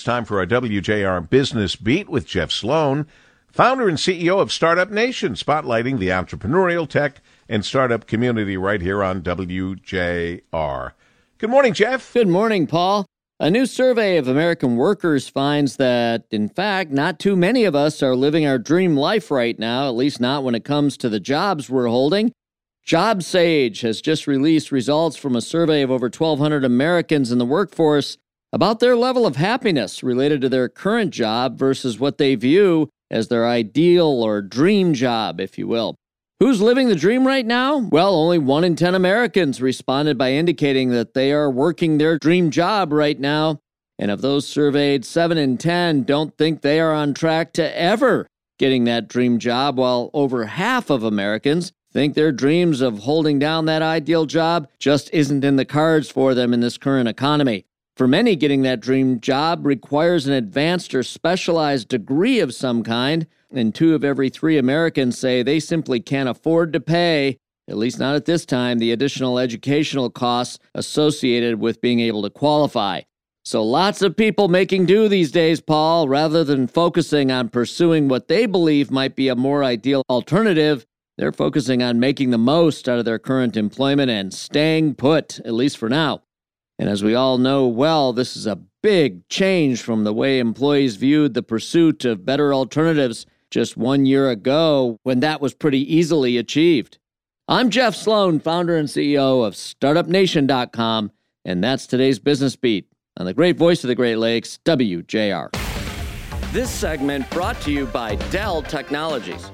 It's time for our WJR Business Beat with Jeff Sloan, founder and CEO of Startup Nation, spotlighting the entrepreneurial tech and startup community right here on WJR. Good morning, Jeff. Good morning, Paul. A new survey of American workers finds that, in fact, not too many of us are living our dream life right now, at least not when it comes to the jobs we're holding. JobSage has just released results from a survey of over 1,200 Americans in the workforce about their level of happiness related to their current job versus what they view as their ideal or dream job, if you will. Who's living the dream right now? Well, only one in 10 Americans responded by indicating that they are working their dream job right now. And of those surveyed, 7 in 10 don't think they are on track to ever getting that dream job, while over half of Americans think their dreams of holding down that ideal job just isn't in the cards for them in this current economy. For many, getting that dream job requires an advanced or specialized degree of some kind, and two of every three Americans say they simply can't afford to pay, at least not at this time, the additional educational costs associated with being able to qualify. So lots of people making do these days, Paul, rather than focusing on pursuing what they believe might be a more ideal alternative, they're focusing on making the most out of their current employment and staying put, at least for now. And as we all know well, this is a big change from the way employees viewed the pursuit of better alternatives just one year ago when that was pretty easily achieved. I'm Jeff Sloan, founder and CEO of StartupNation.com, and that's today's Business Beat on the great voice of the Great Lakes, WJR. This segment brought to you by Dell Technologies.